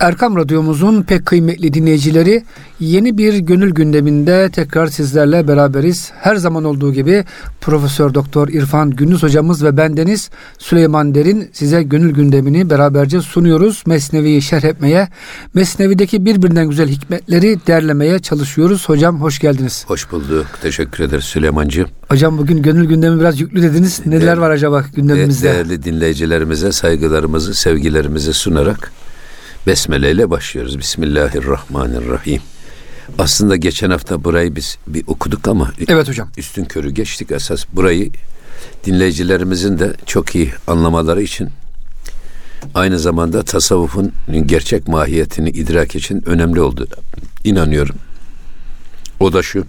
Erkam Radyomuzun pek kıymetli dinleyicileri yeni bir gönül gündeminde tekrar sizlerle beraberiz. Her zaman olduğu gibi Profesör Doktor İrfan Gündüz hocamız ve bendeniz Süleyman Derin size gönül gündemini beraberce sunuyoruz. Mesnevi'yi şerh etmeye, Mesnevi'deki birbirinden güzel hikmetleri derlemeye çalışıyoruz. Hocam hoş geldiniz. Hoş bulduk. Teşekkür ederiz Süleymancığım. Hocam bugün gönül gündemi biraz yüklü dediniz. Neler değerli, var acaba gündemimizde? Değerli dinleyicilerimize saygılarımızı, sevgilerimizi sunarak Besmele ile başlıyoruz. Bismillahirrahmanirrahim. Aslında geçen hafta burayı biz bir okuduk ama Evet hocam. Üstün körü geçtik esas burayı dinleyicilerimizin de çok iyi anlamaları için aynı zamanda tasavvufun gerçek mahiyetini idrak için önemli oldu. inanıyorum. O da şu.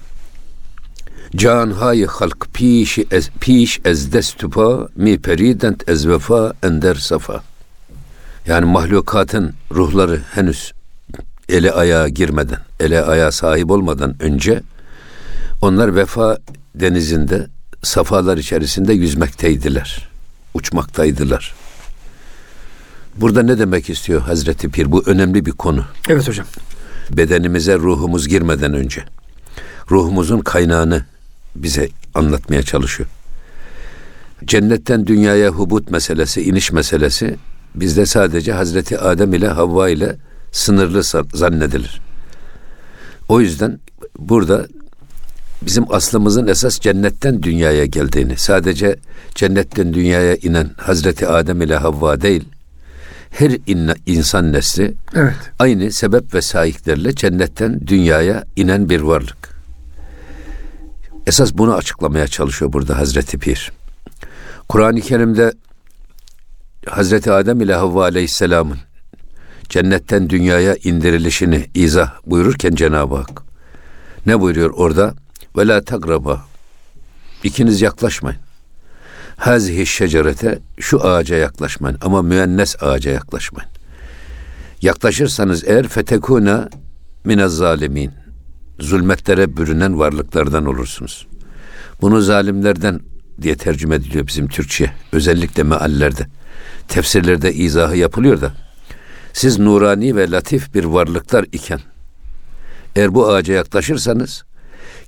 Can hay halk piş ez piş ez destupa mi perident ez vefa ender safa. Yani mahlukatın ruhları henüz ele ayağa girmeden, ele ayağa sahip olmadan önce onlar vefa denizinde safalar içerisinde yüzmekteydiler. Uçmaktaydılar. Burada ne demek istiyor Hazreti Pir? Bu önemli bir konu. Evet hocam. Bedenimize ruhumuz girmeden önce ruhumuzun kaynağını bize anlatmaya çalışıyor. Cennetten dünyaya hubut meselesi, iniş meselesi bizde sadece Hazreti Adem ile Havva ile sınırlı zannedilir. O yüzden burada bizim aslımızın esas cennetten dünyaya geldiğini, sadece cennetten dünyaya inen Hazreti Adem ile Havva değil, her in, insan nesli evet. aynı sebep ve sahiplerle cennetten dünyaya inen bir varlık. Esas bunu açıklamaya çalışıyor burada Hazreti Pir. Kur'an-ı Kerim'de Hazreti Adem ile Havva Aleyhisselam'ın cennetten dünyaya indirilişini izah buyururken Cenab-ı Hak ne buyuruyor orada? Ve la tagraba ikiniz yaklaşmayın. Hazihi şecerete şu ağaca yaklaşmayın ama müennes ağaca yaklaşmayın. Yaklaşırsanız eğer fetekuna minez zalimin zulmetlere bürünen varlıklardan olursunuz. Bunu zalimlerden diye tercüme ediliyor bizim Türkçe. Özellikle meallerde tefsirlerde izahı yapılıyor da siz nurani ve latif bir varlıklar iken eğer bu ağaca yaklaşırsanız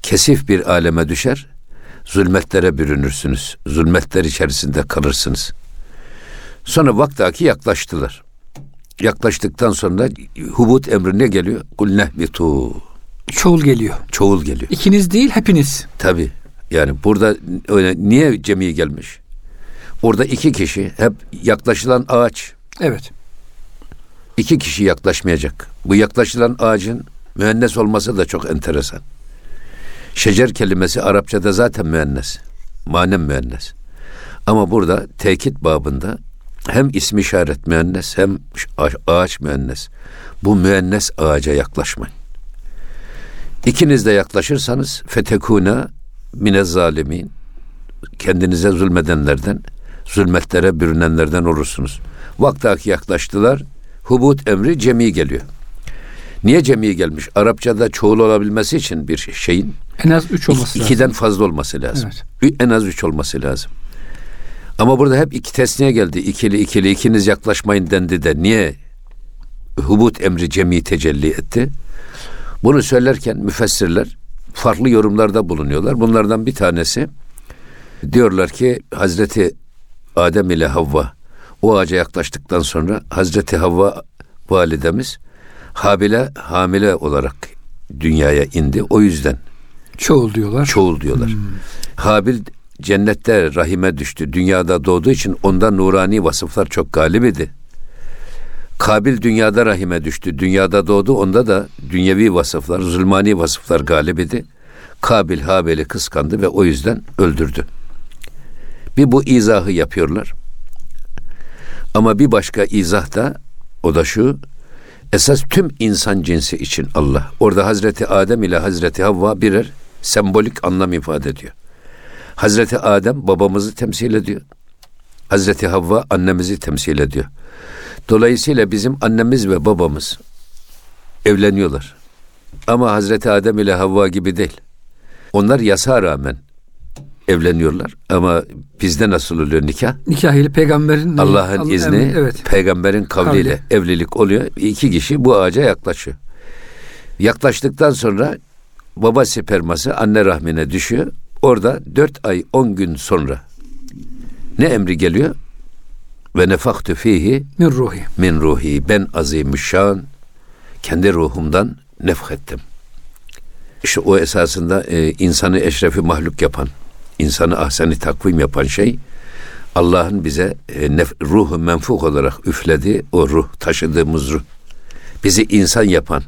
kesif bir aleme düşer, zulmetlere bürünürsünüz. Zulmetler içerisinde kalırsınız. Sonra vaktaki yaklaştılar. Yaklaştıktan sonra hubut emri ne geliyor? Kul nehbitu. Çoğul geliyor. Çoğul geliyor. İkiniz değil hepiniz. Tabi. Yani burada öyle niye cemi gelmiş? Orada iki kişi hep yaklaşılan ağaç. Evet. İki kişi yaklaşmayacak. Bu yaklaşılan ağacın müennes olması da çok enteresan. Şecer kelimesi Arapçada zaten müennes. Manem müennes. Ama burada tekit babında hem ismi işaret müennes hem ağaç müennes. Bu müennes ağaca yaklaşmayın. İkiniz de yaklaşırsanız fetekuna mine zalimin kendinize zulmedenlerden zulmetlere bürünenlerden olursunuz. Vaktaki yaklaştılar. Hubut emri cemi geliyor. Niye cemi gelmiş? Arapçada çoğul olabilmesi için bir şeyin en az üç olması iki, lazım. İkiden fazla olması lazım. Evet. En az üç olması lazım. Ama burada hep iki tesniye geldi. İkili ikili ikiniz yaklaşmayın dendi de niye hubut emri cemi tecelli etti? Bunu söylerken müfessirler farklı yorumlarda bulunuyorlar. Bunlardan bir tanesi diyorlar ki Hazreti Adem ile Havva o ağaca yaklaştıktan sonra Hazreti Havva validemiz Habil'e hamile olarak dünyaya indi. O yüzden çoğul diyorlar. Çoğul diyorlar. Hmm. Habil cennette rahime düştü. Dünyada doğduğu için onda nurani vasıflar çok galip idi. Kabil dünyada rahime düştü. Dünyada doğdu. Onda da dünyevi vasıflar, zulmani vasıflar galip idi. Kabil Habil'i kıskandı ve o yüzden öldürdü. Bir bu izahı yapıyorlar. Ama bir başka izah da o da şu. Esas tüm insan cinsi için Allah. Orada Hazreti Adem ile Hazreti Havva birer sembolik anlam ifade ediyor. Hazreti Adem babamızı temsil ediyor. Hazreti Havva annemizi temsil ediyor. Dolayısıyla bizim annemiz ve babamız evleniyorlar. Ama Hazreti Adem ile Havva gibi değil. Onlar yasa rağmen evleniyorlar. Ama bizde nasıl oluyor nikah? Nikah ile peygamberin Allah'ın Allah, izni, evet. peygamberin kavliyle Kavli. evlilik oluyor. İki kişi bu ağaca yaklaşıyor. Yaklaştıktan sonra baba sperması anne rahmine düşüyor. Orada dört ay on gün sonra ne emri geliyor? Ve nefaktu fihi min ruhi. Min ruhi. Ben azimüşşan kendi ruhumdan nefhettim. İşte o esasında e, insanı eşrefi mahluk yapan, insanı ahseni takvim yapan şey Allah'ın bize e, nef, ruhu menfuk olarak üflediği o ruh, taşıdığımız ruh. Bizi insan yapan,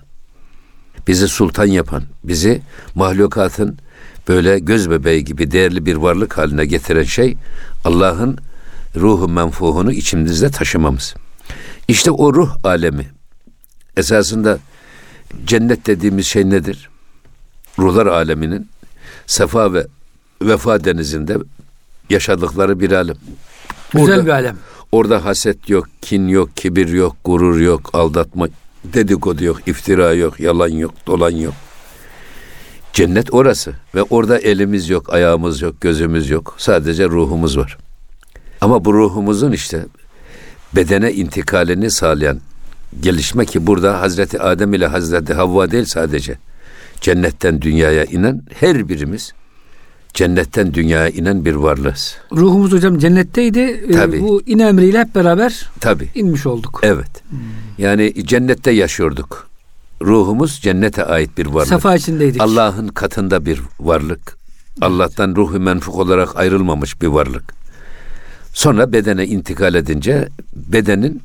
bizi sultan yapan, bizi mahlukatın böyle göz bebeği gibi değerli bir varlık haline getiren şey Allah'ın ruhu menfuhunu içimizde taşımamız. İşte o ruh alemi esasında cennet dediğimiz şey nedir? Ruhlar aleminin sefa ve vefa denizinde yaşadıkları bir alem. Güzel orada, bir alem. Orada haset yok, kin yok, kibir yok, gurur yok, aldatma, dedikodu yok, iftira yok, yalan yok, dolan yok. Cennet orası ve orada elimiz yok, ayağımız yok, gözümüz yok. Sadece ruhumuz var. Ama bu ruhumuzun işte bedene intikalini sağlayan gelişme ki burada Hazreti Adem ile Hazreti Havva değil sadece. Cennetten dünyaya inen her birimiz cennetten dünyaya inen bir varlığız. Ruhumuz hocam cennetteydi. Ee, Tabii. Bu in emriyle hep beraber Tabii. inmiş olduk. Evet. Hmm. Yani cennette yaşıyorduk. Ruhumuz cennete ait bir varlık. Safa içindeydik. Allah'ın katında bir varlık. Allah'tan ruhu menfuk olarak ayrılmamış bir varlık. Sonra bedene intikal edince bedenin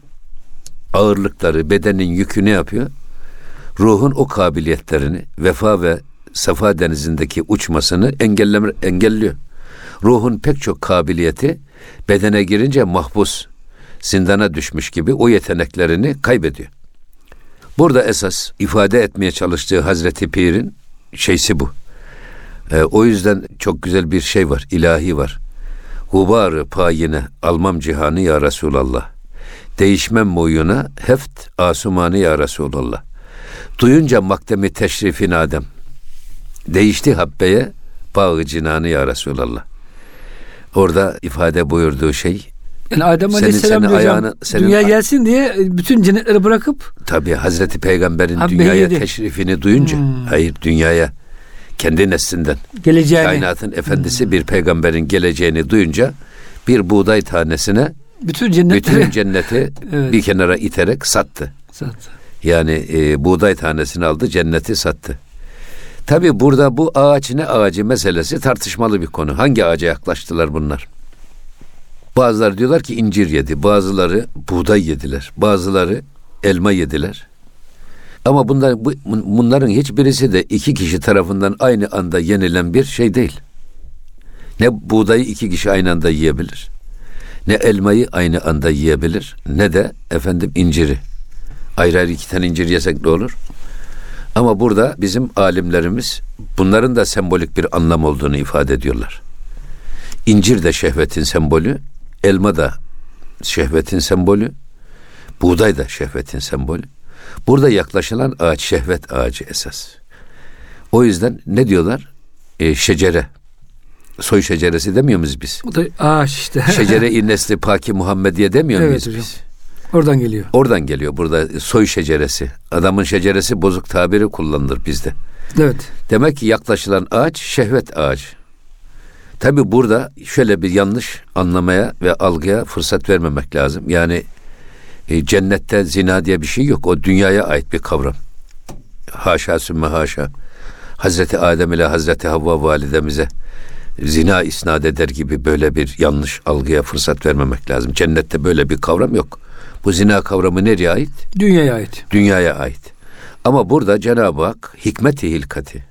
ağırlıkları, bedenin yükü ne yapıyor? Ruhun o kabiliyetlerini vefa ve safa denizindeki uçmasını engelleme, engelliyor. Ruhun pek çok kabiliyeti bedene girince mahpus, zindana düşmüş gibi o yeteneklerini kaybediyor. Burada esas ifade etmeye çalıştığı Hazreti Pir'in şeysi bu. Ee, o yüzden çok güzel bir şey var, ilahi var. Gubarı payine almam cihanı ya Resulallah. Değişmem boyuna heft asumanı ya Resulallah. Duyunca makdemi teşrifin Adem. Değişti habbeye bağı cinanı ya Resulallah. Orada ifade buyurduğu şey yani Adem senin, Aleyhisselam senin ayağını, senin, dünya gelsin diye bütün cennetleri bırakıp tabi Hazreti Peygamber'in dünyaya yedi. teşrifini duyunca hmm. hayır dünyaya kendi neslinden geleceğini kainatın efendisi hmm. bir peygamberin geleceğini duyunca bir buğday tanesine bütün cennetleri bütün cenneti evet. bir kenara iterek sattı. Sattı. Yani e, buğday tanesini aldı, cenneti sattı. Tabi burada bu ağaç ne ağacı meselesi tartışmalı bir konu. Hangi ağaca yaklaştılar bunlar? Bazıları diyorlar ki incir yedi, bazıları buğday yediler, bazıları elma yediler. Ama bunlar, bu, bunların hiçbirisi de iki kişi tarafından aynı anda yenilen bir şey değil. Ne buğdayı iki kişi aynı anda yiyebilir, ne elmayı aynı anda yiyebilir, ne de efendim inciri. Ayrı ayrı iki tane incir yesek ne olur? Ama burada bizim alimlerimiz bunların da sembolik bir anlam olduğunu ifade ediyorlar. İncir de şehvetin sembolü, elma da şehvetin sembolü, buğday da şehvetin sembolü. Burada yaklaşılan ağaç şehvet ağacı esas. O yüzden ne diyorlar? E, şecere. Soy şeceresi demiyor muyuz biz? O da ağaç işte. şecere-i nesli paki Muhammediye demiyor evet, muyuz hocam. biz? Oradan geliyor. Oradan geliyor burada soy şeceresi. Adamın şeceresi bozuk tabiri kullanılır bizde. Evet. Demek ki yaklaşılan ağaç şehvet ağacı. Tabi burada şöyle bir yanlış anlamaya ve algıya fırsat vermemek lazım. Yani e, cennette zina diye bir şey yok. O dünyaya ait bir kavram. Haşa sümme haşa. Hazreti Adem ile Hazreti Havva validemize zina isnat eder gibi böyle bir yanlış algıya fırsat vermemek lazım. Cennette böyle bir kavram yok. Bu zina kavramı nereye ait? Dünyaya ait. Dünyaya ait. Ama burada Cenab-ı Hak hikmet-i hilkati,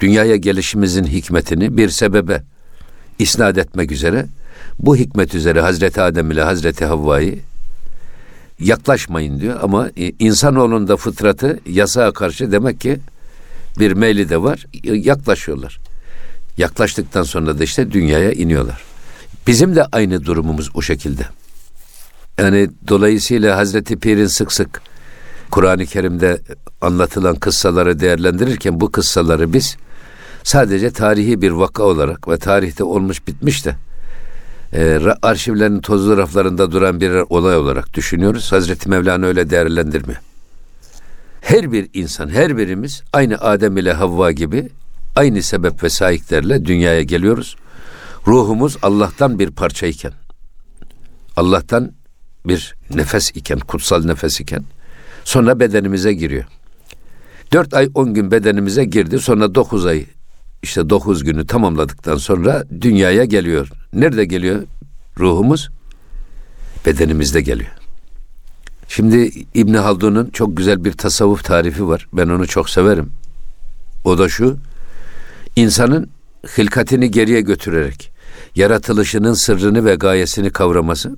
dünyaya gelişimizin hikmetini bir sebebe isnat etmek üzere bu hikmet üzere Hazreti Adem ile Hazreti Havva'yı yaklaşmayın diyor ama insanoğlunun fıtratı yasağa karşı demek ki bir meyli de var yaklaşıyorlar. Yaklaştıktan sonra da işte dünyaya iniyorlar. Bizim de aynı durumumuz o şekilde. Yani dolayısıyla Hazreti Pir'in sık sık Kur'an-ı Kerim'de anlatılan kıssaları değerlendirirken bu kıssaları biz sadece tarihi bir vaka olarak ve tarihte olmuş bitmiş de e, arşivlerin tozlu raflarında duran bir olay olarak düşünüyoruz. Hazreti Mevlana öyle değerlendirmiyor. Her bir insan, her birimiz aynı Adem ile Havva gibi aynı sebep ve sahiplerle dünyaya geliyoruz. Ruhumuz Allah'tan bir parça iken, Allah'tan bir nefes iken, kutsal nefes iken, sonra bedenimize giriyor. Dört ay on gün bedenimize girdi, sonra dokuz ay, işte dokuz günü tamamladıktan sonra dünyaya geliyor. Nerede geliyor ruhumuz? Bedenimizde geliyor. Şimdi İbni Haldun'un çok güzel bir tasavvuf tarifi var. Ben onu çok severim. O da şu. insanın hilkatini geriye götürerek yaratılışının sırrını ve gayesini kavraması.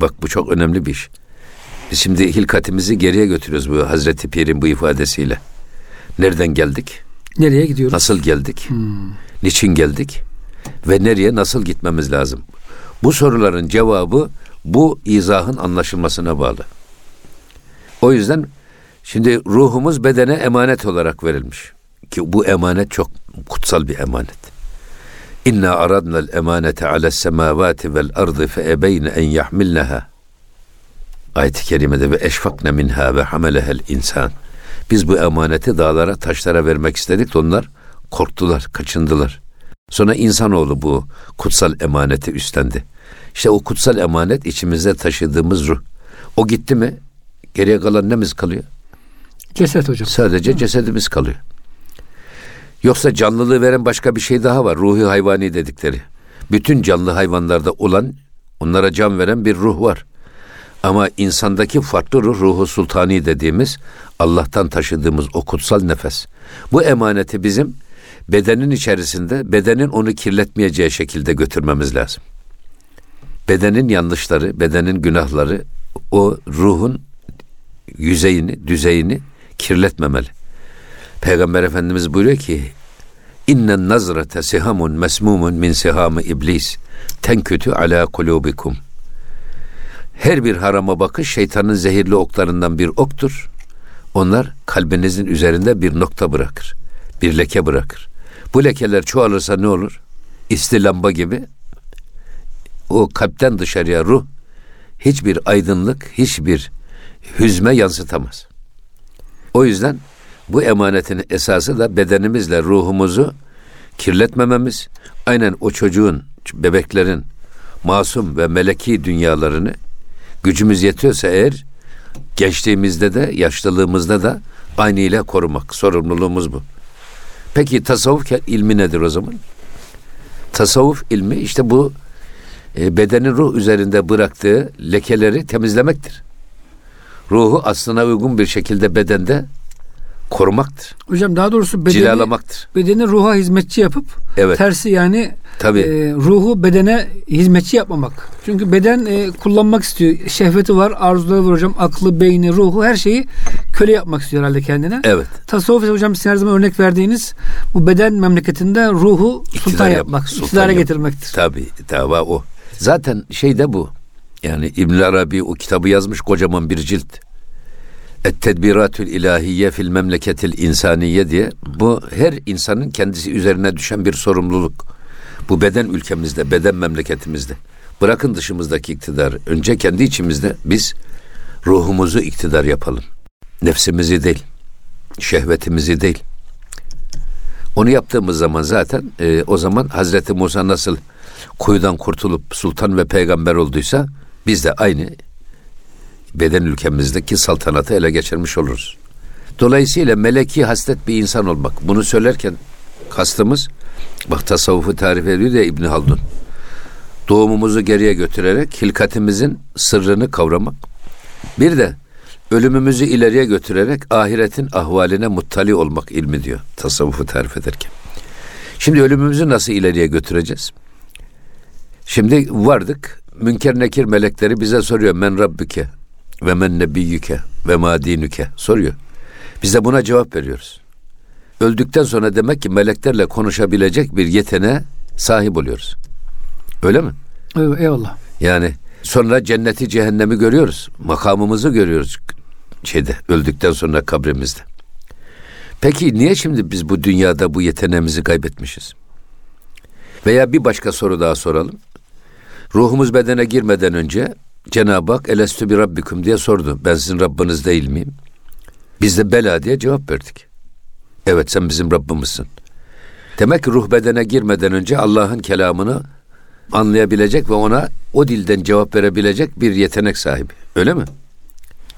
Bak bu çok önemli bir iş. Biz şimdi hilkatimizi geriye götürüyoruz bu Hazreti Pir'in bu ifadesiyle. Nereden geldik? Nereye gidiyoruz? Nasıl geldik? Hmm. Niçin geldik? Ve nereye nasıl gitmemiz lazım? Bu soruların cevabı bu izahın anlaşılmasına bağlı. O yüzden şimdi ruhumuz bedene emanet olarak verilmiş. Ki bu emanet çok kutsal bir emanet. İnna aradna el emanete ala semavati vel ardı fe ebeyne en yahmilneha. Ayet-i kerimede ve eşfakne minha ve hamelehel insan. Biz bu emaneti dağlara, taşlara vermek istedik onlar korktular, kaçındılar. Sonra insanoğlu bu kutsal emaneti üstlendi. İşte o kutsal emanet içimizde taşıdığımız ruh. O gitti mi geriye kalan nemiz kalıyor? Ceset hocam. Sadece Hı. cesedimiz kalıyor. Yoksa canlılığı veren başka bir şey daha var. Ruhi hayvani dedikleri. Bütün canlı hayvanlarda olan onlara can veren bir ruh var. Ama insandaki farklı ruh, ruhu sultani dediğimiz Allah'tan taşıdığımız o kutsal nefes. Bu emaneti bizim bedenin içerisinde bedenin onu kirletmeyeceği şekilde götürmemiz lazım. Bedenin yanlışları, bedenin günahları o ruhun yüzeyini, düzeyini kirletmemeli. Peygamber Efendimiz buyuruyor ki İnnen nazrete sihamun mesmumun min sihamı iblis tenkütü ala kulubikum. Her bir harama bakış şeytanın zehirli oklarından bir oktur. Onlar kalbinizin üzerinde bir nokta bırakır. Bir leke bırakır. Bu lekeler çoğalırsa ne olur? İstilamba gibi o kalpten dışarıya ruh hiçbir aydınlık, hiçbir hüzme yansıtamaz. O yüzden bu emanetin esası da bedenimizle ruhumuzu kirletmememiz, aynen o çocuğun, bebeklerin masum ve meleki dünyalarını gücümüz yetiyorsa eğer gençliğimizde de yaşlılığımızda da aynı ile korumak sorumluluğumuz bu. Peki tasavvuf ilmi nedir o zaman? Tasavvuf ilmi işte bu e, bedenin ruh üzerinde bıraktığı lekeleri temizlemektir. Ruhu aslına uygun bir şekilde bedende korumaktır. Hocam daha doğrusu bedeni, Cilalamaktır. bedeni ruha hizmetçi yapıp evet. tersi yani Tabii. E, ruhu bedene hizmetçi yapmamak. Çünkü beden e, kullanmak istiyor. Şehveti var, arzuları var hocam. Aklı, beyni, ruhu her şeyi köle yapmak istiyor herhalde kendine. Evet. Tasavvuf hocam sizin her zaman örnek verdiğiniz bu beden memleketinde ruhu sultan İktidar yapmak, sultan iktidara yap. getirmektir. Tabii, tabii o. Zaten şey de bu. Yani İbn Arabi o kitabı yazmış kocaman bir cilt. Tedbiratül ilahiye fil memleketil insaniye diye bu her insanın kendisi üzerine düşen bir sorumluluk. Bu beden ülkemizde, beden memleketimizde. Bırakın dışımızdaki iktidar. Önce kendi içimizde biz ruhumuzu iktidar yapalım. Nefsimizi değil, şehvetimizi değil. Onu yaptığımız zaman zaten e, o zaman Hazreti Musa nasıl kuyudan kurtulup sultan ve peygamber olduysa biz de aynı beden ülkemizdeki saltanatı ele geçirmiş oluruz. Dolayısıyla meleki haslet bir insan olmak. Bunu söylerken kastımız bak tasavvufu tarif ediyor ya İbni Haldun. Doğumumuzu geriye götürerek hilkatimizin sırrını kavramak. Bir de ölümümüzü ileriye götürerek ahiretin ahvaline muttali olmak ilmi diyor tasavvufu tarif ederken. Şimdi ölümümüzü nasıl ileriye götüreceğiz? Şimdi vardık. Münker nekir melekleri bize soruyor. Men rabbüke ve men nebiyyüke ve ma dinüke soruyor. Biz de buna cevap veriyoruz. Öldükten sonra demek ki meleklerle konuşabilecek bir yetene sahip oluyoruz. Öyle mi? Evet, eyvallah. Yani sonra cenneti cehennemi görüyoruz. Makamımızı görüyoruz şeyde öldükten sonra kabrimizde. Peki niye şimdi biz bu dünyada bu yeteneğimizi kaybetmişiz? Veya bir başka soru daha soralım. Ruhumuz bedene girmeden önce Cenab-ı Hak elestü bir rabbikum diye sordu. Ben sizin Rabbiniz değil miyim? Biz de bela diye cevap verdik. Evet sen bizim Rabbimizsin. Demek ki ruh bedene girmeden önce Allah'ın kelamını anlayabilecek ve ona o dilden cevap verebilecek bir yetenek sahibi. Öyle mi?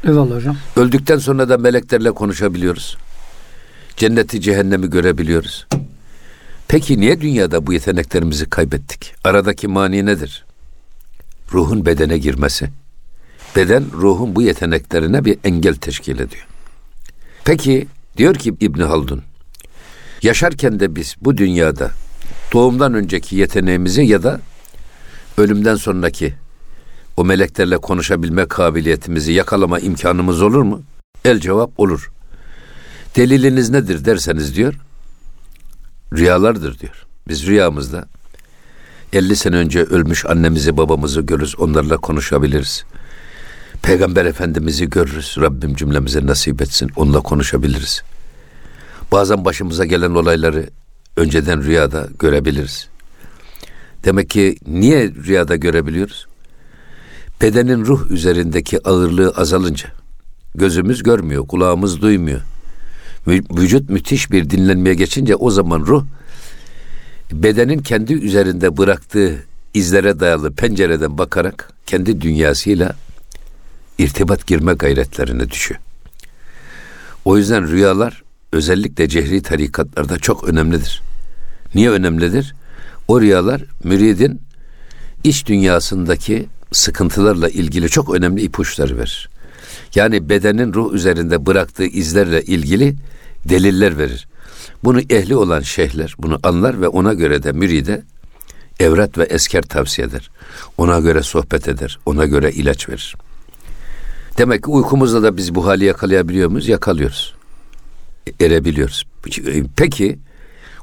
Eyvallah hocam. Öldükten sonra da meleklerle konuşabiliyoruz. Cenneti cehennemi görebiliyoruz. Peki niye dünyada bu yeteneklerimizi kaybettik? Aradaki mani nedir? Ruhun bedene girmesi. Beden ruhun bu yeteneklerine bir engel teşkil ediyor. Peki diyor ki İbn Haldun, yaşarken de biz bu dünyada doğumdan önceki yeteneğimizi ya da ölümden sonraki o meleklerle konuşabilme kabiliyetimizi yakalama imkanımız olur mu? El cevap olur. Deliliniz nedir derseniz diyor. Rüyalardır diyor. Biz rüyamızda 50 sene önce ölmüş annemizi babamızı görürüz. Onlarla konuşabiliriz. Peygamber Efendimiz'i görürüz. Rabbim cümlemize nasip etsin. Onunla konuşabiliriz. Bazen başımıza gelen olayları önceden rüyada görebiliriz. Demek ki niye rüyada görebiliyoruz? Bedenin ruh üzerindeki ağırlığı azalınca gözümüz görmüyor, kulağımız duymuyor. Vücut müthiş bir dinlenmeye geçince o zaman ruh bedenin kendi üzerinde bıraktığı izlere dayalı pencereden bakarak kendi dünyasıyla irtibat girme gayretlerine düşüyor. O yüzden rüyalar özellikle cehri tarikatlarda çok önemlidir. Niye önemlidir? O rüyalar müridin iç dünyasındaki sıkıntılarla ilgili çok önemli ipuçları verir. Yani bedenin ruh üzerinde bıraktığı izlerle ilgili deliller verir. Bunu ehli olan şeyhler bunu anlar ve ona göre de müride evrat ve esker tavsiye eder. Ona göre sohbet eder. Ona göre ilaç verir. Demek ki uykumuzda da biz bu hali yakalayabiliyor muyuz? Yakalıyoruz. Erebiliyoruz. Peki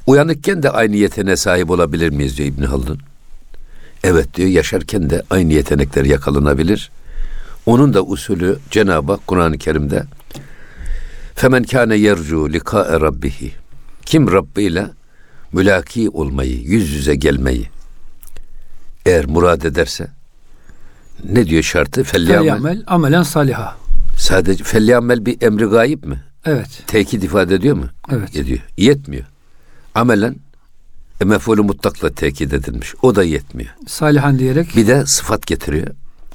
uyanıkken de aynı yeteneğe sahip olabilir miyiz diyor İbn Haldun. Evet diyor yaşarken de aynı yetenekler yakalanabilir. Onun da usulü Cenab-ı Kur'an-ı Kerim'de Femen kâne yercu likâe rabbihi Kim Rabbi ile mülaki olmayı, yüz yüze gelmeyi eğer murad ederse ne diyor şartı? Felyamel amelen saliha. Sadece felyamel bir emri gayip mi? Evet. Tekit ifade ediyor mu? Evet. Ediyor. Yetmiyor. Amelen e, mefulü mutlakla tekit edilmiş. O da yetmiyor. Salihan diyerek. Bir de sıfat getiriyor.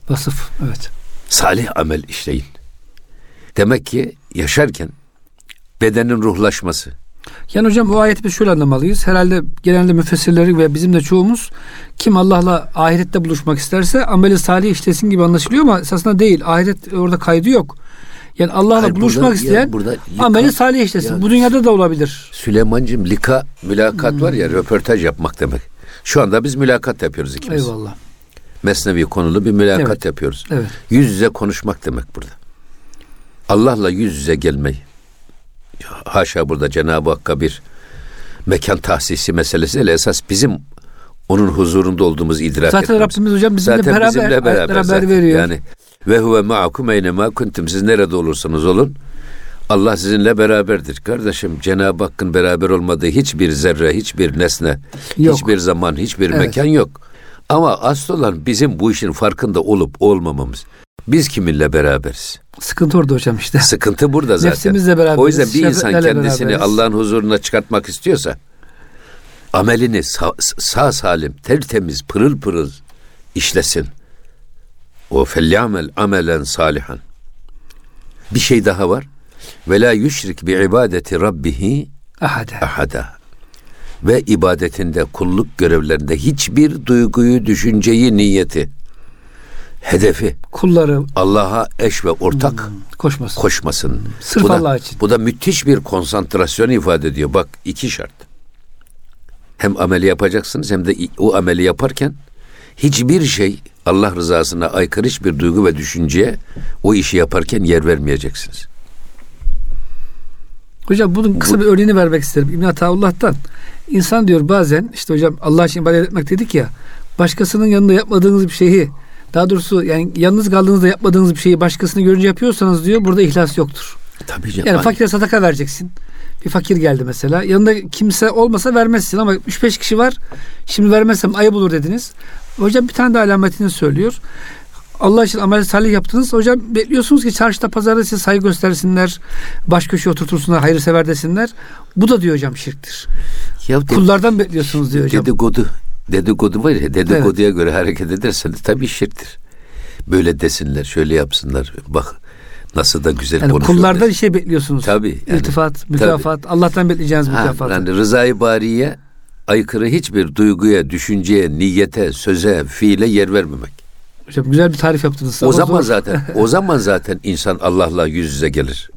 Vasıf. Evet. Salih amel işleyin. Demek ki yaşarken bedenin ruhlaşması. Yani hocam bu ayeti biz şöyle anlamalıyız. Herhalde genelde müfessirleri ve bizim de çoğumuz kim Allah'la ahirette buluşmak isterse ameli salih işlesin gibi anlaşılıyor ama esasında değil. Ahiret orada kaydı yok. Yani Allah'la buluşmak burada, isteyen yani burada lika, ameli salih işlesin. Ya, bu dünyada da olabilir. Süleyman'cığım lika mülakat hmm. var ya röportaj yapmak demek. Şu anda biz mülakat yapıyoruz ikimiz. Eyvallah. Mesnevi konulu bir mülakat evet. yapıyoruz. Evet. Yüz yüze konuşmak demek burada. Allah'la yüz yüze gelmeyi. Haşa burada Cenab-ı Hakk'a bir mekan tahsisi meselesi değil. Esas bizim onun huzurunda olduğumuz idrak Zaten etmemiz. Rabbimiz hocam bizimle zaten beraber, bizimle beraber, beraber zaten. veriyor. Yani ve huve ma'akum eynema kuntum. Siz nerede olursanız olun Allah sizinle beraberdir. Kardeşim Cenab-ı Hakk'ın beraber olmadığı hiçbir zerre, hiçbir nesne, yok. hiçbir zaman, hiçbir evet. mekan yok. Ama asıl olan bizim bu işin farkında olup olmamamız. Biz kiminle beraberiz? Sıkıntı orada hocam işte. Sıkıntı burada zaten. Nefsimizle beraberiz. O yüzden bir insan kendisini Allah'ın huzuruna çıkartmak istiyorsa amelini sağ, sağ salim, tertemiz, pırıl pırıl işlesin. O felyamel amelen salihan. Bir şey daha var. Ve la yüşrik bi ibadeti rabbihi ahada. ahada. Ve ibadetinde, kulluk görevlerinde hiçbir duyguyu, düşünceyi, niyeti, hedefi kulları Allah'a eş ve ortak hmm, koşmasın. koşmasın. Sırf bu da, Allah için. Bu da müthiş bir konsantrasyon ifade ediyor. Bak iki şart. Hem ameli yapacaksınız hem de o ameli yaparken hiçbir şey Allah rızasına aykırı hiçbir duygu ve düşünceye o işi yaparken yer vermeyeceksiniz. Hocam bunun kısa bir örneğini vermek isterim. İbn Ataullah'tan. İnsan diyor bazen işte hocam Allah için ibadet etmek dedik ya başkasının yanında yapmadığınız bir şeyi daha doğrusu yani yalnız kaldığınızda yapmadığınız bir şeyi başkasını görünce yapıyorsanız diyor burada ihlas yoktur. Tabii canım. Yani fakire sadaka vereceksin. Bir fakir geldi mesela. Yanında kimse olmasa vermezsin ama 3-5 kişi var. Şimdi vermezsem ayıp olur dediniz. Hocam bir tane de alametini söylüyor. Allah için amel salih yaptınız. Hocam bekliyorsunuz ki çarşıda pazarda size saygı göstersinler. Baş köşeye oturtursunlar. Hayırsever desinler. Bu da diyor hocam şirktir. Ya Kullardan bekliyorsunuz diyor hocam. Dedikodu. Dedikodu var ya dedikoduya evet. göre hareket ederseniz tabii şirktir. Böyle desinler, şöyle yapsınlar. Bak nasıl da güzel yani konuşuyorlar. Kullardan şey bekliyorsunuz. Tabii. Yani, İltifat, mükafat. Tabii. Allah'tan bekleyeceğiniz mükafat. Yani rızayı bariye aykırı hiçbir duyguya, düşünceye, niyete, söze, fiile yer vermemek. Hocam güzel bir tarif yaptınız. O zaman zor. zaten o zaman zaten insan Allah'la yüz yüze gelir.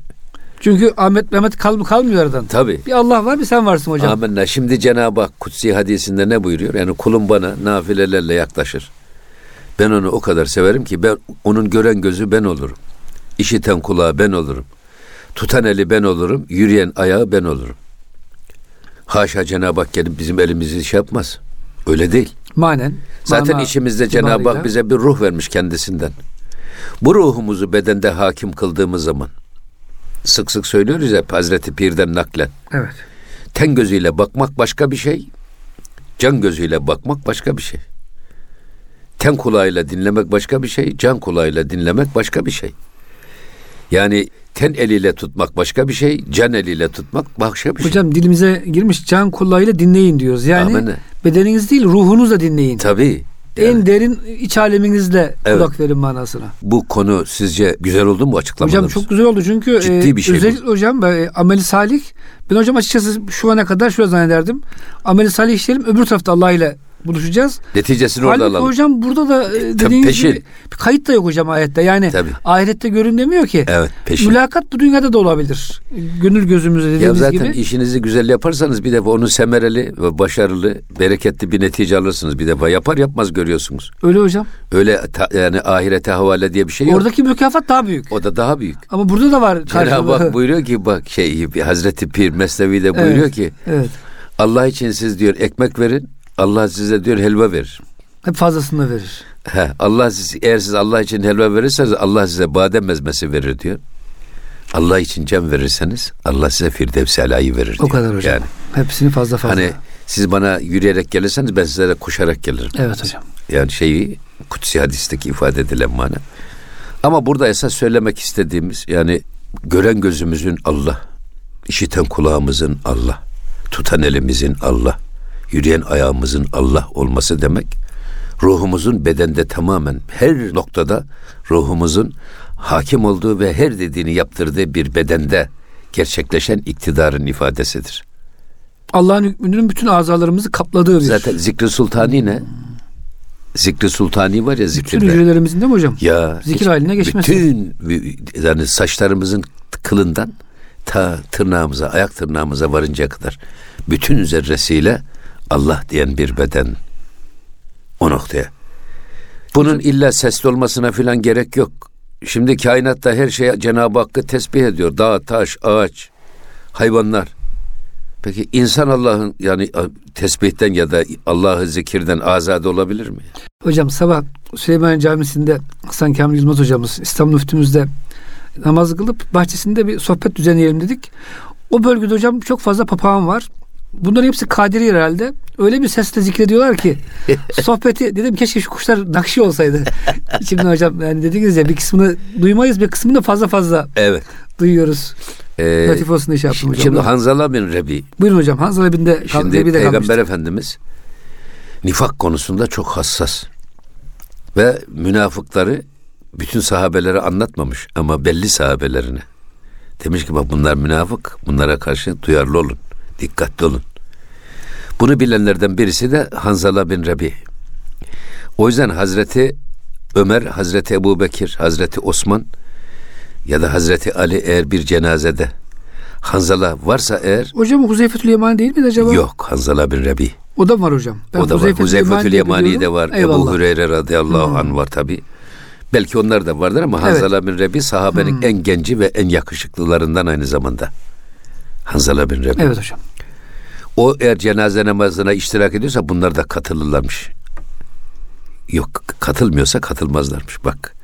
Çünkü Ahmet Mehmet kal kalmıyor aradan. Tabi. Bir Allah var bir sen varsın hocam. Amenna. Şimdi Cenab-ı Hak kutsi hadisinde ne buyuruyor? Yani kulum bana nafilelerle yaklaşır. Ben onu o kadar severim ki ben onun gören gözü ben olurum. İşiten kulağı ben olurum. Tutan eli ben olurum. Yürüyen ayağı ben olurum. Haşa Cenab-ı Hak gelip bizim elimizi şey yapmaz. Öyle değil. Manen. Zaten mana, içimizde Cenab-ı Hak bize bir ruh vermiş kendisinden. Bu ruhumuzu bedende hakim kıldığımız zaman sık sık söylüyoruz ya Hazreti Pir'den naklen. Evet. Ten gözüyle bakmak başka bir şey. Can gözüyle bakmak başka bir şey. Ten kulağıyla dinlemek başka bir şey. Can kulağıyla dinlemek başka bir şey. Yani ten eliyle tutmak başka bir şey, can eliyle tutmak başka bir şey. Hocam dilimize girmiş can kulağıyla dinleyin diyoruz. Yani Amen. bedeniniz değil ruhunuzla dinleyin. Tabii. Yani. En derin iç aleminizle evet. kulak verin manasına. Bu konu sizce güzel oldu mu açıklamalarımız? Hocam çok güzel oldu çünkü Ciddi e, bir şey özellikle bu. hocam e, ameli salih ben hocam açıkçası şu ana kadar şöyle zannederdim. Ameli salih işlerim öbür tarafta Allah ile buluşacağız. Neticesini orada alalım. hocam burada da e, dediğiniz peşin. gibi bir kayıt da yok hocam ayette. Yani Tabii. ahirette görün demiyor ki. Evet peşin. Mülakat bu dünyada da olabilir. Gönül gözümüzde dediğimiz gibi. Ya zaten gibi. işinizi güzel yaparsanız bir defa onu semereli ve başarılı, bereketli bir netice alırsınız. Bir defa yapar yapmaz görüyorsunuz. Öyle hocam. Öyle ta, yani ahirete havale diye bir şey yok. Oradaki mükafat daha büyük. O da daha büyük. Ama burada da var karşılığı. Bak buyuruyor ki bak şey Hazreti Pir Mesnevi de buyuruyor evet, ki evet. Allah için siz diyor ekmek verin Allah size diyor helva verir. Hep fazlasını verir. He, Allah siz, eğer siz Allah için helva verirseniz Allah size badem ezmesi verir diyor. Allah için cem verirseniz Allah size firdevs alayı verir diyor. O kadar hocam. Yani, Hepsini fazla fazla. Hani siz bana yürüyerek gelirseniz ben size de koşarak gelirim. Evet hocam. Yani şeyi kutsi hadisteki ifade edilen mana. Ama burada esas söylemek istediğimiz yani gören gözümüzün Allah, işiten kulağımızın Allah, tutan elimizin Allah, yürüyen ayağımızın Allah olması demek, ruhumuzun bedende tamamen her noktada ruhumuzun hakim olduğu ve her dediğini yaptırdığı bir bedende gerçekleşen iktidarın ifadesidir. Allah'ın hükmünün bütün azalarımızı kapladığı bir. Zaten zikri sultani ne? Zikri sultani var ya zikrinde. Bütün hücrelerimizin değil mi hocam? Ya. Zikir haline geçmesi. Bütün yani saçlarımızın kılından ta tırnağımıza, ayak tırnağımıza varıncaya kadar bütün zerresiyle Allah diyen bir beden o noktaya. Bunun illa sesli olmasına filan gerek yok. Şimdi kainatta her şey Cenab-ı Hakk'ı tesbih ediyor. Dağ, taş, ağaç, hayvanlar. Peki insan Allah'ın yani tesbihten ya da Allah'ı zikirden azade olabilir mi? Hocam sabah Süleyman Camisi'nde Hasan Kamil Yılmaz hocamız İstanbul Müftümüzde namaz kılıp bahçesinde bir sohbet düzenleyelim dedik. O bölgede hocam çok fazla papağan var. Bunların hepsi Kadiri herhalde. Öyle bir sesle zikrediyorlar ki sohbeti dedim keşke şu kuşlar nakşi olsaydı. Şimdi hocam yani dediniz ya bir kısmını duymayız bir kısmını da fazla fazla evet. duyuyoruz. Ee, Latif olsun diye şey yaptım hocam. Şimdi Hanzala bin Rebi. Buyurun hocam Hanzala bin de Şimdi Rebi de Peygamber kalmıştı. Efendimiz nifak konusunda çok hassas. Ve münafıkları bütün sahabelere anlatmamış ama belli sahabelerine. Demiş ki bak bunlar münafık bunlara karşı duyarlı olun. Dikkatli olun. Bunu bilenlerden birisi de Hanzala bin Rebi. O yüzden Hazreti Ömer, Hazreti Ebu Bekir, Hazreti Osman ya da Hazreti Ali eğer bir cenazede Hanzala varsa eğer... Hocam Huzeyfetül Yemani değil mi acaba? Yok Hanzala bin Rebi. O da var hocam. Ben o da var. Huzeyfetül Yemani de var. Eyvallah. Ebu Hureyre radıyallahu hmm. anh var tabi. Belki onlar da vardır ama evet. Hanzala bin Rebi sahabenin hmm. en genci ve en yakışıklılarından aynı zamanda. Hanzala bin Rebi. Evet hocam. O eğer cenaze namazına iştirak ediyorsa bunlar da katılırlarmış. Yok katılmıyorsa katılmazlarmış bak.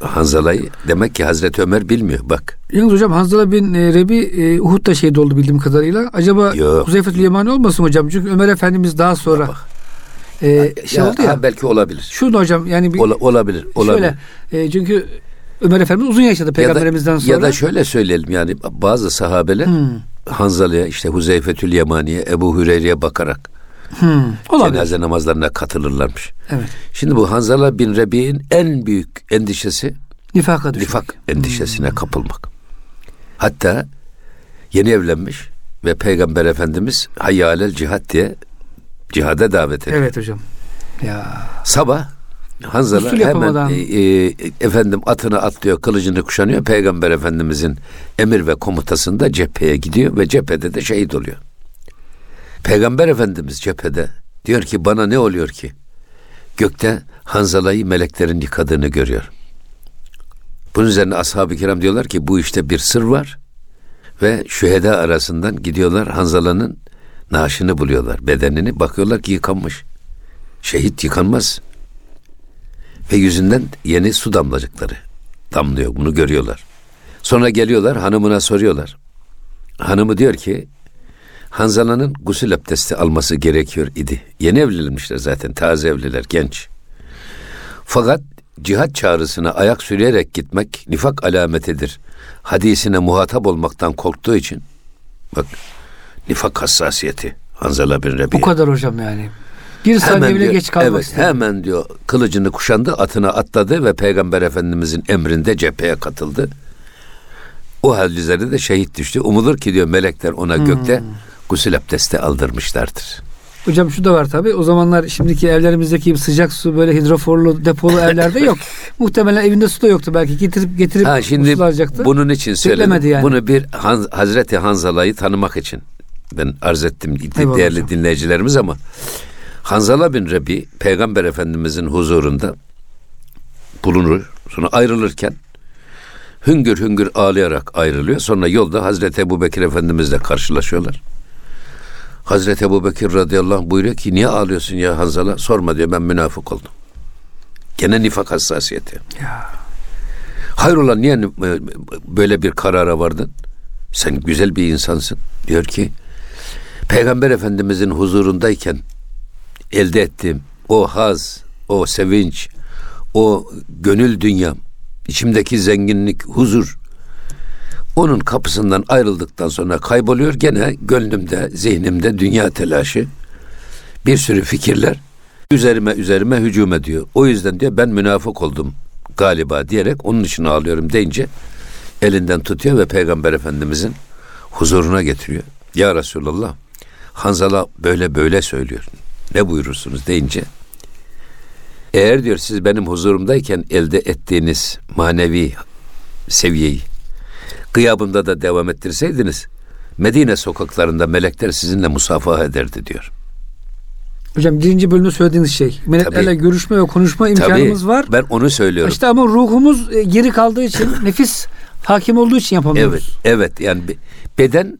Hanzala'yı. Demek ki Hazreti Ömer bilmiyor bak. Yalnız hocam Hanzala bin e, Rebi e, Uhud'da şehit oldu bildiğim kadarıyla. Acaba. Huzeyfetül Yemani olmasın hocam? Çünkü Ömer Efendimiz daha sonra e, şey Ya, oldu ya. ha, belki olabilir. Şurada hocam yani bir Ola- olabilir. Olabilir. şöyle e, çünkü Ömer Efendimiz uzun yaşadı peygamberimizden ya da, sonra. Ya da şöyle söyleyelim yani bazı sahabeler Hmm. Hanzala'ya işte Huzeyfetül Yemani'ye Ebu Hüreyre'ye bakarak Hmm, olabilir. cenaze namazlarına katılırlarmış. Evet. Şimdi bu Hanzala bin Rebi'nin en büyük endişesi Nifaka düşmek. nifak endişesine kapılmak. Hatta yeni evlenmiş ve Peygamber Efendimiz hayya alel cihat diye cihada davet ediyor. Evet hocam. Ya Sabah Hanzala Usul hemen e, e, efendim atını atlıyor, kılıcını kuşanıyor. Peygamber Efendimizin emir ve komutasında cepheye gidiyor ve cephede de şehit oluyor. Peygamber Efendimiz cephede diyor ki bana ne oluyor ki? Gökte Hanzala'yı meleklerin yıkadığını görüyor. Bunun üzerine ashab-ı kiram diyorlar ki bu işte bir sır var. Ve şüheda arasından gidiyorlar Hanzala'nın naaşını buluyorlar. Bedenini bakıyorlar ki yıkanmış. Şehit yıkanmaz. Ve yüzünden yeni su damlacıkları damlıyor. Bunu görüyorlar. Sonra geliyorlar hanımına soruyorlar. Hanımı diyor ki Hanzala'nın gusül abdesti alması gerekiyor idi. Yeni evlenmişler zaten taze evliler genç. Fakat cihat çağrısına ayak sürüyerek gitmek nifak alametidir. Hadisine muhatap olmaktan korktuğu için bak nifak hassasiyeti Hanzala bin Rebiye. bu kadar hocam yani. Bir saniye bile diyor, geç kalmak evet, istemiyor. Hemen diyor kılıcını kuşandı, atına atladı ve Peygamber Efendimizin emrinde cepheye katıldı. O hal üzerinde de şehit düştü. Umulur ki diyor melekler ona Hmm. gökte gusül abdesti aldırmışlardır. Hocam şu da var tabi. O zamanlar şimdiki evlerimizdeki sıcak su böyle hidroforlu depolu evlerde yok. Muhtemelen evinde su da yoktu belki. Getirip getirip Ha şimdi bunun için söyledim. Yani. Bunu bir Han- Hazreti Hanzala'yı tanımak için ben arz ettim değerli dinleyicilerimiz ama Hanzala bin Rebi Peygamber Efendimizin huzurunda bulunur. Sonra ayrılırken hüngür hüngür ağlayarak ayrılıyor. Sonra yolda Hazreti Ebu Bekir Efendimizle karşılaşıyorlar. Hazreti Ebu Bekir radıyallahu anh buyuruyor ki niye ağlıyorsun ya Hanzala? Sorma diyor ben münafık oldum. Gene nifak hassasiyeti. Ya. Hayrola niye e, böyle bir karara vardın? Sen güzel bir insansın. Diyor ki Peygamber Efendimizin huzurundayken elde ettiğim o haz, o sevinç, o gönül dünyam, içimdeki zenginlik, huzur onun kapısından ayrıldıktan sonra kayboluyor. Gene gönlümde, zihnimde dünya telaşı, bir sürü fikirler üzerime üzerime hücum ediyor. O yüzden diyor ben münafık oldum galiba diyerek onun için ağlıyorum deyince elinden tutuyor ve Peygamber Efendimizin huzuruna getiriyor. Ya Resulallah Hanzala böyle böyle söylüyor. Ne buyurursunuz deyince eğer diyor siz benim huzurumdayken elde ettiğiniz manevi seviyeyi gıyabımda da devam ettirseydiniz Medine sokaklarında melekler sizinle musafaha ederdi diyor. Hocam birinci bölümde söylediğiniz şey. Meleklerle Tabii. görüşme ve konuşma imkanımız Tabii, var. Ben onu söylüyorum. İşte ama ruhumuz e, geri kaldığı için nefis hakim olduğu için yapamıyoruz. Evet, evet. Yani be- beden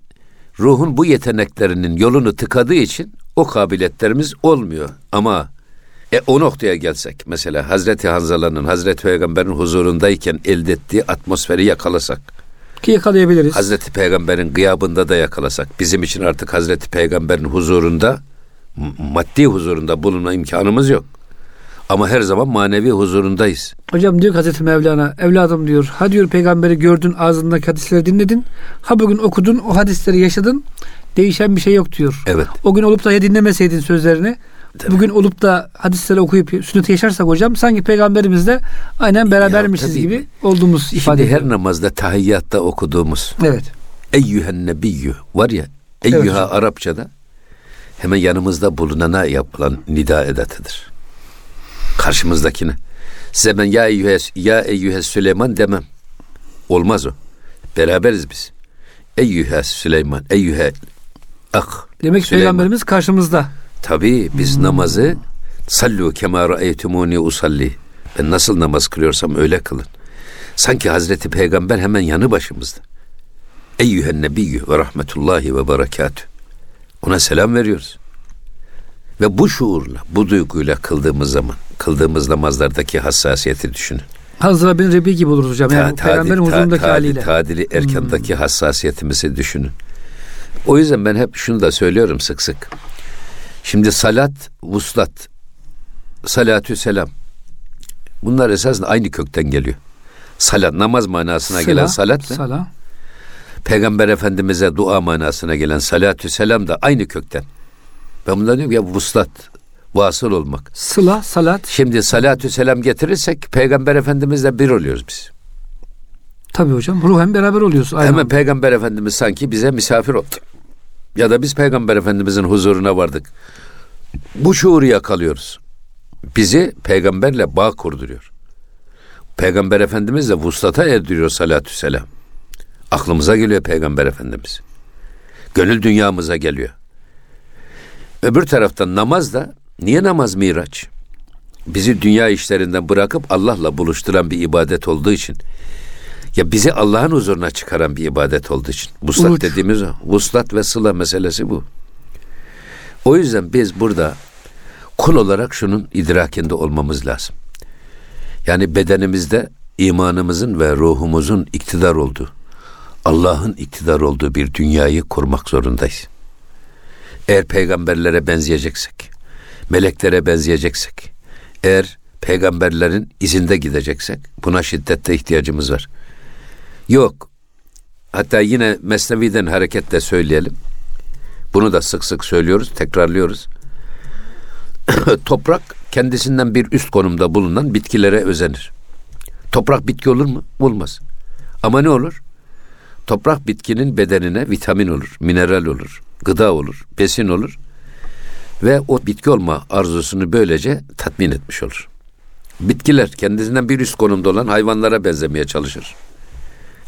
ruhun bu yeteneklerinin yolunu tıkadığı için o kabiliyetlerimiz olmuyor. Ama e, o noktaya gelsek mesela Hazreti Hanzala'nın Hazreti Peygamber'in huzurundayken elde ettiği atmosferi yakalasak, Ki yakalayabiliriz. Hazreti Peygamber'in gıyabında da yakalasak, bizim için artık Hazreti Peygamber'in huzurunda maddi huzurunda bulunma imkanımız yok. Ama her zaman manevi huzurundayız. Hocam diyor Hazreti Mevlana evladım diyor ha diyor peygamberi gördün ağzındaki hadisleri dinledin ha bugün okudun o hadisleri yaşadın değişen bir şey yok diyor. Evet. O gün olup da ya dinlemeseydin sözlerini bugün olup da hadisleri okuyup sünneti yaşarsak hocam sanki peygamberimizle aynen berabermişiz tabii. gibi olduğumuz ifade Şimdi her ediyor. namazda tahiyyatta okuduğumuz Evet. Eyyühen nebiyyü var ya Evet eyyüha hocam. Arapçada hemen yanımızda bulunana yapılan nida edatıdır. Karşımızdakine. Size ben ya eyyühe, ya eyyühe Süleyman demem. Olmaz o. Beraberiz biz. Eyyühe Süleyman, eyyühe ah. Demek ki peygamberimiz karşımızda. Tabii biz Hmm. namazı sallu kema ra'eytumuni usalli. Ben nasıl namaz kılıyorsam öyle kılın. Sanki Hazreti Peygamber hemen yanı başımızda. Eyyühen nebiyyü ve rahmetullahi ve berekatü. Ona selam veriyoruz. Ve bu şuurla, bu duyguyla kıldığımız zaman, kıldığımız namazlardaki hassasiyeti düşünün. Hazra bin Rebi gibi oluruz hocam. Yani Ta- peygamberin tadil- ta- huzurundaki tadil- haliyle. Tadili erkandaki hassasiyetimizi düşünün. O yüzden ben hep şunu da söylüyorum sık sık. Şimdi salat, vuslat, salatü selam. Bunlar esasında aynı kökten geliyor. Salat, namaz manasına gelen salat Sala. Peygamber Efendimiz'e dua manasına gelen salatü selam da aynı kökten. Ben bundan diyorum ya vuslat, vasıl olmak. Sıla, salat. Şimdi salatü selam getirirsek Peygamber Efendimizle bir oluyoruz biz. Tabii hocam. Ruhen beraber oluyoruz. Aynı Hemen anda. Peygamber Efendimiz sanki bize misafir oldu. Ya da biz Peygamber Efendimizin huzuruna vardık. Bu şuuru yakalıyoruz. Bizi peygamberle bağ kurduruyor. Peygamber Efendimiz de vuslata erdiriyor salatü selam. Aklımıza geliyor Peygamber Efendimiz. Gönül dünyamıza geliyor. Öbür taraftan namaz da niye namaz miraç? Bizi dünya işlerinden bırakıp Allah'la buluşturan bir ibadet olduğu için. Ya bizi Allah'ın huzuruna çıkaran bir ibadet olduğu için. Vuslat Uruç. dediğimiz o. Vuslat ve sıla meselesi bu. O yüzden biz burada kul olarak şunun idrakinde olmamız lazım. Yani bedenimizde imanımızın ve ruhumuzun iktidar olduğu, Allah'ın iktidar olduğu bir dünyayı kurmak zorundayız. Eğer peygamberlere benzeyeceksek, meleklere benzeyeceksek, eğer peygamberlerin izinde gideceksek buna şiddette ihtiyacımız var. Yok. Hatta yine Mesnevi'den hareketle söyleyelim. Bunu da sık sık söylüyoruz, tekrarlıyoruz. Toprak kendisinden bir üst konumda bulunan bitkilere özenir. Toprak bitki olur mu? Olmaz. Ama ne olur? Toprak bitkinin bedenine vitamin olur, mineral olur, gıda olur, besin olur ve o bitki olma arzusunu böylece tatmin etmiş olur. Bitkiler kendisinden bir üst konumda olan hayvanlara benzemeye çalışır.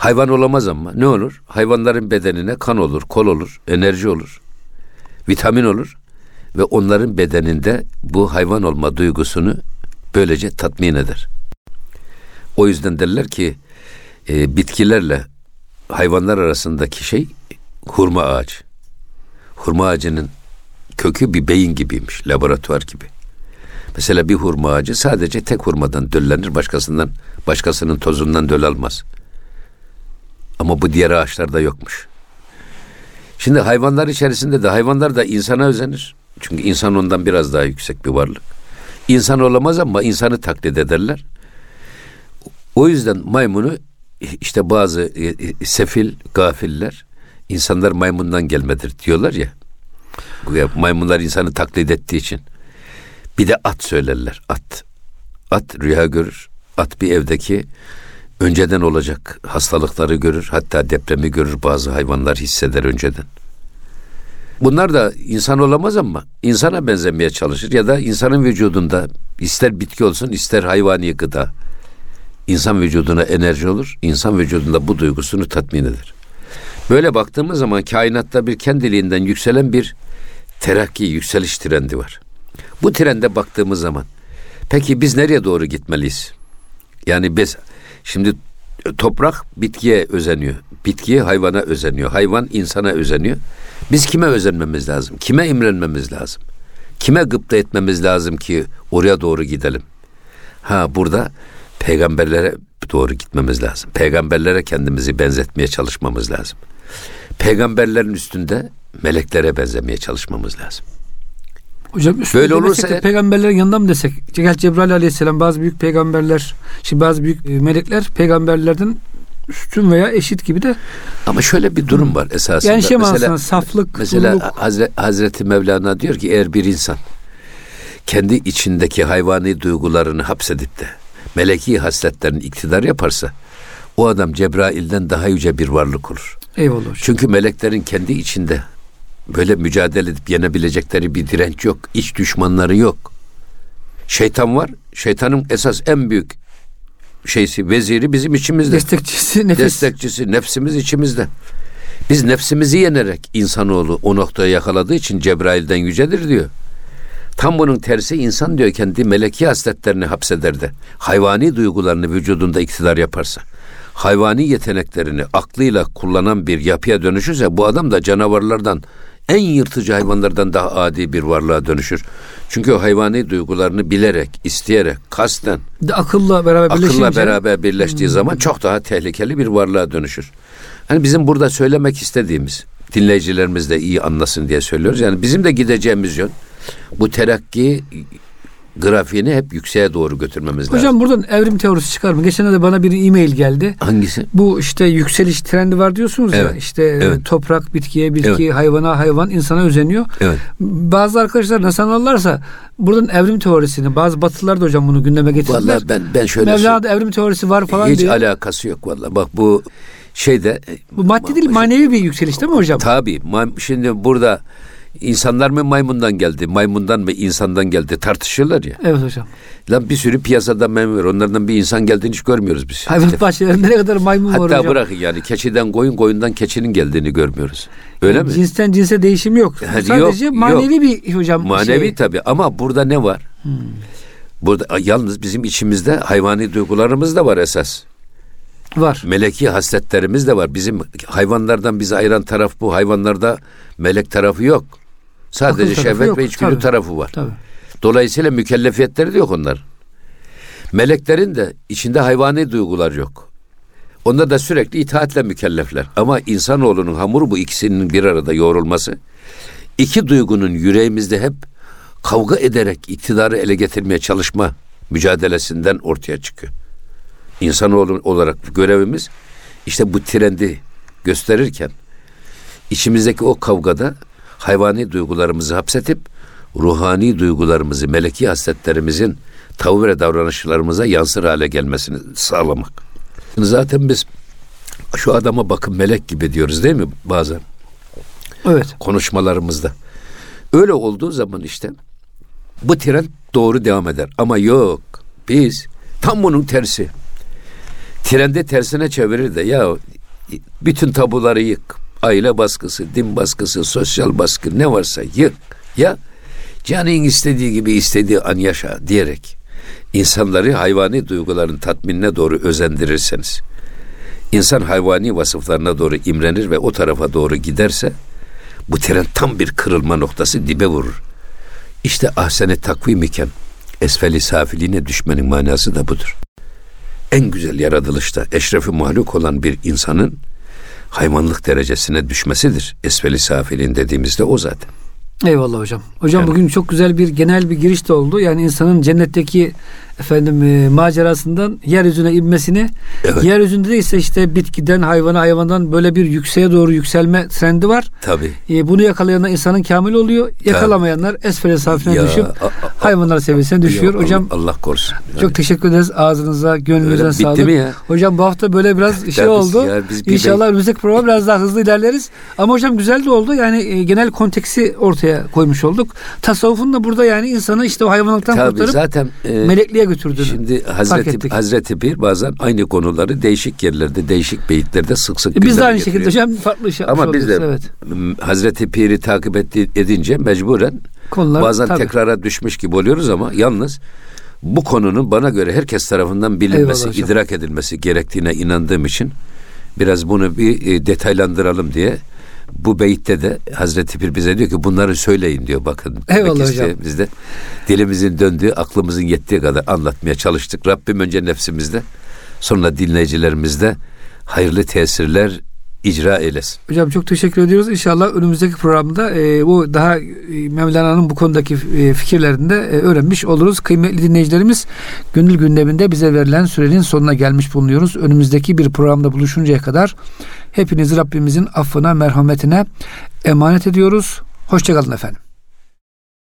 Hayvan olamaz ama ne olur? Hayvanların bedenine kan olur, kol olur, enerji olur, vitamin olur ve onların bedeninde bu hayvan olma duygusunu böylece tatmin eder. O yüzden derler ki e, bitkilerle hayvanlar arasındaki şey hurma ağacı. Hurma ağacının kökü bir beyin gibiymiş, laboratuvar gibi. Mesela bir hurma ağacı sadece tek hurmadan döllenir, başkasından başkasının tozundan döl almaz. Ama bu diğer ağaçlarda yokmuş. Şimdi hayvanlar içerisinde de hayvanlar da insana özenir. Çünkü insan ondan biraz daha yüksek bir varlık. İnsan olamaz ama insanı taklit ederler. O yüzden maymunu işte bazı e, e, sefil gafiller insanlar maymundan gelmedir diyorlar ya. Maymunlar insanı taklit ettiği için. Bir de at söylerler. At. At rüya görür. At bir evdeki önceden olacak hastalıkları görür. Hatta depremi görür. Bazı hayvanlar hisseder önceden. Bunlar da insan olamaz ama insana benzemeye çalışır ya da insanın vücudunda ister bitki olsun ister hayvani gıda insan vücuduna enerji olur. İnsan vücudunda bu duygusunu tatmin eder. Böyle baktığımız zaman kainatta bir kendiliğinden yükselen bir terakki, yükseliş trendi var. Bu trende baktığımız zaman peki biz nereye doğru gitmeliyiz? Yani biz şimdi toprak bitkiye özeniyor. Bitki hayvana özeniyor. Hayvan insana özeniyor. Biz kime özenmemiz lazım? Kime imrenmemiz lazım? Kime gıpta etmemiz lazım ki oraya doğru gidelim? Ha burada peygamberlere doğru gitmemiz lazım. Peygamberlere kendimizi benzetmeye çalışmamız lazım. Peygamberlerin üstünde meleklere benzemeye çalışmamız lazım. Hocam Böyle olursa de peygamberlerin yanında mı desek? Gel Cebrail aleyhisselam bazı büyük peygamberler, şimdi bazı büyük e, melekler peygamberlerden üstün veya eşit gibi de Ama şöyle bir durum var esasında. yani şey mesela saflık, mesela. Hazre- Hazreti Mevlana diyor ki eğer bir insan kendi içindeki hayvani duygularını hapsedip de meleki hasletlerini iktidar yaparsa o adam Cebrail'den daha yüce bir varlık olur. Eyvallah. Çünkü meleklerin kendi içinde böyle mücadele edip yenebilecekleri bir direnç yok. İç düşmanları yok. Şeytan var. Şeytanın esas en büyük şeysi, veziri bizim içimizde. Destekçisi nefis. Destekçisi, nefsimiz içimizde. Biz nefsimizi yenerek insanoğlu o noktaya yakaladığı için Cebrail'den yücedir diyor. Tam bunun tersi insan diyor kendi meleki hasletlerini hapseder de hayvani duygularını vücudunda iktidar yaparsa hayvani yeteneklerini aklıyla kullanan bir yapıya dönüşürse bu adam da canavarlardan en yırtıcı hayvanlardan daha adi bir varlığa dönüşür. Çünkü o hayvani duygularını bilerek, isteyerek, kasten, De akılla beraber akılla beraber birleştiği zaman çok daha tehlikeli bir varlığa dönüşür. Hani bizim burada söylemek istediğimiz, dinleyicilerimiz de iyi anlasın diye söylüyoruz. Yani bizim de gideceğimiz yön bu terakki grafiğini hep yükseğe doğru götürmemiz lazım. Hocam buradan evrim teorisi çıkar mı? Geçen de bana bir e-mail geldi. Hangisi? Bu işte yükseliş trendi var diyorsunuz ya. Evet, İşte evet. toprak bitkiye, bitki Evet. hayvana, hayvan insana özeniyor. Evet. Bazı arkadaşlar nasıl anlarlarsa buradan evrim teorisini, bazı batılılar da hocam bunu gündeme getirdiler. Vallahi ben ben şöyle Mevlana'da evrim teorisi var falan hiç diye. alakası yok vallahi. Bak bu şeyde Bu maddi değil manevi bir yükseliş değil mi hocam? Tabii. Şimdi burada insanlar mı maymundan geldi, maymundan mı insandan geldi tartışıyorlar ya. Evet hocam. Lan bir sürü piyasada maymun var. Onlardan bir insan geldiğini hiç görmüyoruz biz. Hayvanat bahçelerinde ne kadar maymun var Hatta hocam. bırakın yani keçiden koyun, koyundan keçinin geldiğini görmüyoruz. Öyle mi? Cinsten cinse değişim yok. Yani Sadece yok, manevi yok. bir hocam Manevi şey. tabii ama burada ne var? Burada yalnız bizim içimizde hayvani duygularımız da var esas. var. Meleki hasletlerimiz de var. Bizim hayvanlardan bizi ayıran taraf bu. Hayvanlarda melek tarafı yok. Sadece Akıl şehvet ve içgüdü tabii. tarafı var. Tabii. Dolayısıyla mükellefiyetleri de yok onlar. Meleklerin de içinde hayvani duygular yok. Onlar da sürekli itaatle mükellefler. Ama insanoğlunun hamuru bu ikisinin bir arada yoğrulması. iki duygunun yüreğimizde hep kavga ederek iktidarı ele getirmeye çalışma mücadelesinden ortaya çıkıyor. İnsanoğlu olarak görevimiz işte bu trendi gösterirken içimizdeki o kavgada hayvani duygularımızı hapsetip ruhani duygularımızı, meleki hasletlerimizin tavır ve davranışlarımıza yansır hale gelmesini sağlamak. Zaten biz şu adama bakın melek gibi diyoruz değil mi bazen Evet. konuşmalarımızda. Öyle olduğu zaman işte bu trend doğru devam eder. Ama yok biz tam bunun tersi. Trendi tersine çevirir de ya bütün tabuları yık. Aile baskısı, din baskısı, sosyal baskı ne varsa yık. Ya canın istediği gibi istediği an yaşa diyerek insanları hayvani duyguların tatminine doğru özendirirseniz insan hayvani vasıflarına doğru imrenir ve o tarafa doğru giderse bu tren tam bir kırılma noktası dibe vurur. İşte ahsene takvim iken esfeli safiliğine düşmenin manası da budur. En güzel yaratılışta eşrefi mahluk olan bir insanın hayvanlık derecesine düşmesidir. Esfeli safilin dediğimizde o zaten. Eyvallah hocam. Hocam Yani- bugün çok güzel bir genel bir giriş de oldu. Yani insanın cennetteki efendim e, macerasından yeryüzüne inmesini, Evet. yeryüzünde de ise işte bitkiden, hayvana, hayvandan böyle bir yükseğe doğru yükselme trendi var. Tabii. E, bunu yakalayanlar insanın kamil oluyor. Yakalamayanlar esfele safine Ya, düşüp a- a- hayvanlar seviyesine düşüyor. Yok, hocam Allah, korusun. çok teşekkür ederiz. Ağzınıza, gönlünüze Öyle sağlık. mi ya? Hocam bu hafta böyle biraz şey oldu. ya biz İnşallah önümüzdeki program biraz daha hızlı ilerleriz. Ama hocam güzel de oldu. Yani e, genel konteksi ortaya koymuş olduk. Tasavvufun da burada yani insanı işte o hayvanlıktan Tabii kurtarıp zaten e, melekliğe götürdüğünü Şimdi Hazreti. Hazreti Pir bazen aynı konuları değişik yerlerde, değişik beyitlerde sık sık E, Biz de aynı şekilde getiriyor. hocam farklı şey Ama biz de. Evet. Hazreti Pir'i takip edince mecburen Konular, bazen tabii. tekrara düşmüş gibi oluyoruz ama yalnız bu konunun bana göre herkes tarafından bilinmesi, Eyvallah hocam. idrak edilmesi gerektiğine inandığım için biraz bunu bir e, detaylandıralım diye bu beyitte de Hazreti Pir bize diyor ki bunları söyleyin diyor bakın. Eyvallah hocam. Biz de dilimizin döndüğü, aklımızın yettiği kadar anlatmaya çalıştık. Rabbim önce nefsimizde sonra dinleyicilerimizde hayırlı tesirler icra eylesin. Hocam çok teşekkür ediyoruz. İnşallah önümüzdeki programda e, bu daha e, Mevlana'nın bu konudaki e, fikirlerini de e, öğrenmiş oluruz. Kıymetli dinleyicilerimiz gönül gündeminde bize verilen sürenin sonuna gelmiş bulunuyoruz. Önümüzdeki bir programda buluşuncaya kadar hepinizi Rabbimizin affına, merhametine emanet ediyoruz. Hoşçakalın efendim.